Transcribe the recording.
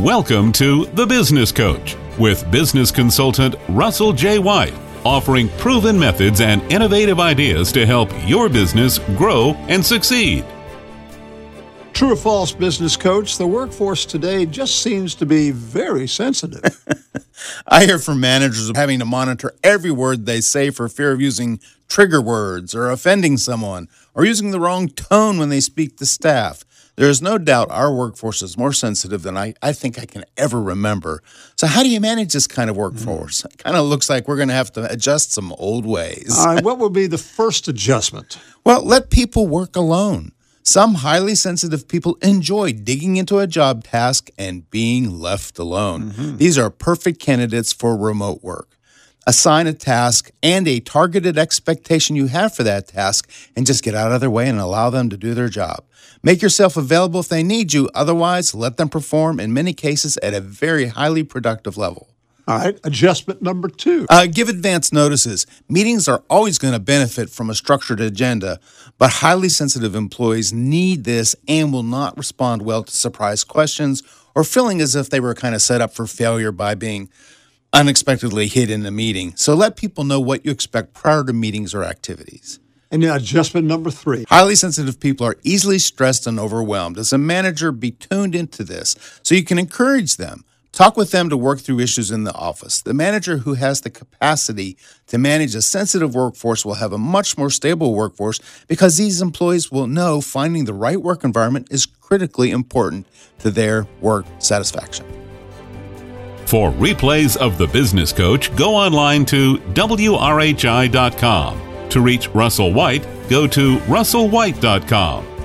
Welcome to The Business Coach with business consultant Russell J. White, offering proven methods and innovative ideas to help your business grow and succeed. True or false, business coach? The workforce today just seems to be very sensitive. I hear from managers of having to monitor every word they say for fear of using trigger words or offending someone or using the wrong tone when they speak to staff. There is no doubt our workforce is more sensitive than I, I think I can ever remember. So, how do you manage this kind of workforce? It kind of looks like we're going to have to adjust some old ways. Right, what would be the first adjustment? Well, let people work alone. Some highly sensitive people enjoy digging into a job task and being left alone. Mm-hmm. These are perfect candidates for remote work assign a task and a targeted expectation you have for that task and just get out of their way and allow them to do their job. Make yourself available if they need you, otherwise, let them perform in many cases at a very highly productive level. All right, adjustment number two. Uh, give advance notices. Meetings are always going to benefit from a structured agenda, but highly sensitive employees need this and will not respond well to surprise questions or feeling as if they were kind of set up for failure by being unexpectedly hit in a meeting. So let people know what you expect prior to meetings or activities. And now, adjustment number three. Highly sensitive people are easily stressed and overwhelmed. As a manager, be tuned into this so you can encourage them. Talk with them to work through issues in the office. The manager who has the capacity to manage a sensitive workforce will have a much more stable workforce because these employees will know finding the right work environment is critically important to their work satisfaction. For replays of The Business Coach, go online to WRHI.com. To reach Russell White, go to russellwhite.com.